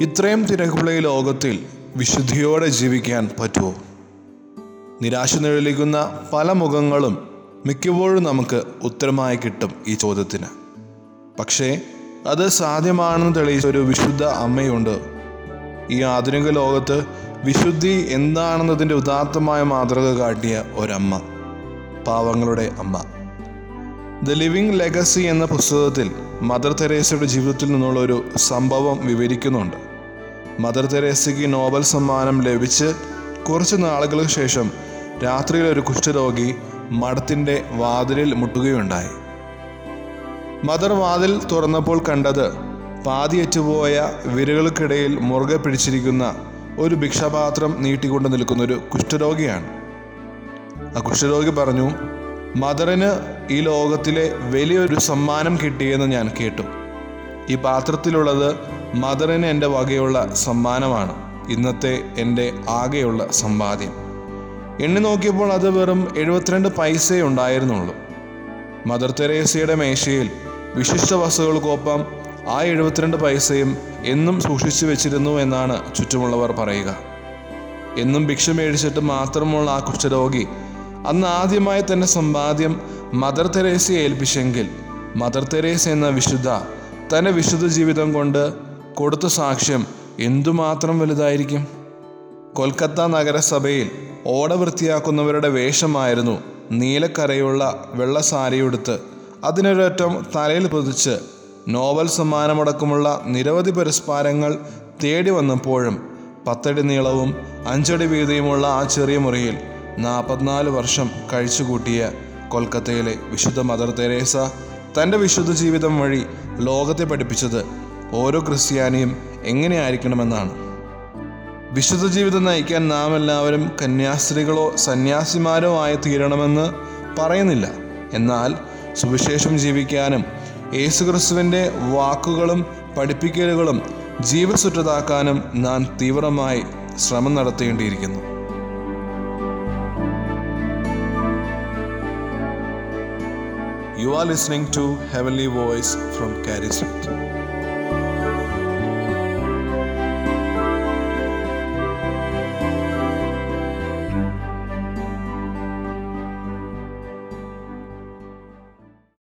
ഇത്രയും തിരക്കുള്ള ഈ ലോകത്തിൽ വിശുദ്ധിയോടെ ജീവിക്കാൻ പറ്റുമോ? നിരാശ നിഴലിക്കുന്ന പല മുഖങ്ങളും മിക്കപ്പോഴും നമുക്ക് ഉത്തരമായി കിട്ടും ഈ ചോദ്യത്തിന്. പക്ഷേ അത് സാധ്യമാണെന്ന് തെളിയിച്ച ഒരു വിശുദ്ധ അമ്മയുണ്ട്. ഈ ആധുനിക ലോകത്ത് വിശുദ്ധി എന്താണെന്നതിന്റെ ഉദാത്തമായ മാതൃക കാട്ടിയ ഒരമ്മ പാവങ്ങളുടെ അമ്മ. ദ ലിവിങ് ലെഗസി എന്ന പുസ്തകത്തിൽ മദർ തെരേസയുടെ ജീവിതത്തിൽ നിന്നുള്ള ഒരു സംഭവം വിവരിക്കുന്നുണ്ട്. മദർ തെരേസയ്ക്ക് നോബൽ സമ്മാനം ലഭിച്ച് കുറച്ച് നാളുകൾക്ക് ശേഷം രാത്രിയിൽ ഒരു കുഷ്ഠരോഗി മഠത്തിന്റെ വാതിലിൽ മുട്ടുകയുണ്ടായി. മദർ വാതിൽ തുറന്നപ്പോൾ കണ്ടത് പാതിയറ്റുപോയ വിരകൾക്കിടയിൽ മുറുകെ പിടിച്ചിരിക്കുന്ന ഒരു ഭിക്ഷാപാത്രം നീട്ടിക്കൊണ്ട് നിൽക്കുന്ന ഒരു കുഷ്ഠരോഗിയാണ്. ആ കുഷ്ഠരോഗി പറഞ്ഞു മദറിന് ഈ ലോകത്തിലെ വലിയൊരു സമ്മാനം കിട്ടിയെന്ന് ഞാൻ കേട്ടു. ഈ പാത്രത്തിലുള്ളത് മദറിന് എന്റെ വകയുള്ള സമ്മാനമാണ്. ഇന്നത്തെ എന്റെ ആകെയുള്ള സമ്പാദ്യം. എണ്ണി നോക്കിയപ്പോൾ അത് വെറും എഴുപത്തിരണ്ട് പൈസയേ ഉണ്ടായിരുന്നുള്ളൂ. മദർ തെരേസയുടെ മേശയിൽ വിശിഷ്ട വസ്തുക്കൾക്കൊപ്പം ആ എഴുപത്തിരണ്ട് പൈസയും എന്നും സൂക്ഷിച്ചു വെച്ചിരുന്നു എന്നാണ് ചുറ്റുമുള്ളവർ പറയുക. എന്നും ഭിക്ഷ മേടിച്ചിട്ട് മാത്രമുള്ള ആ കുഷ്ഠരോഗി അന്ന് ആദ്യമായി തന്നെ സമ്പാദ്യം മദർ തെരേസയെ ഏൽപ്പിച്ചെങ്കിൽ മദർ തെരേസ എന്ന വിശുദ്ധ തന്റെ വിശുദ്ധ ജീവിതം കൊണ്ട് കൊടുത്ത സാക്ഷ്യം എന്തുമാത്രം വലുതായിരിക്കും? കൊൽക്കത്ത നഗരസഭയിൽ ഓട വൃത്തിയാക്കുന്നവരുടെ വേഷമായിരുന്നു നീലക്കരയുള്ള വെള്ള സാരിയുടുത്ത് അതിനൊരറ്റം തലയിൽ പൊതിച്ച് നോവൽ സമ്മാനമടക്കമുള്ള നിരവധി പുരസ്കാരങ്ങൾ തേടി വന്നപ്പോഴും പത്തടി നീളവും അഞ്ചടി വീതിയുമുള്ള ആ ചെറിയ മുറിയിൽ നാൽപ്പത്തിനാല് വർഷം കഴിച്ചുകൂട്ടിയ കൊൽക്കത്തയിലെ വിശുദ്ധ മദർ തെരേസ തന്റെ വിശുദ്ധ ജീവിതം വഴി ലോകത്തെ പഠിപ്പിച്ചത് ഓരോ ക്രിസ്ത്യാനിയും എങ്ങനെയായിരിക്കണമെന്നാണ്. വിശുദ്ധ ജീവിതം നയിക്കാൻ നാം എല്ലാവരും കന്യാസ്ത്രീകളോ സന്യാസിമാരോ ആയി തീരണമെന്ന് പറയുന്നില്ല. എന്നാൽ സുവിശേഷം ജീവിക്കാനും യേശുക്രിസ്തുവിന്റെ വാക്കുകളും പഠിപ്പിക്കലുകളും ജീവസുറ്റതാക്കാനും നാം തീവ്രമായി ശ്രമം നടത്തേണ്ടിയിരിക്കുന്നു. You are listening to heavenly voice from Carrie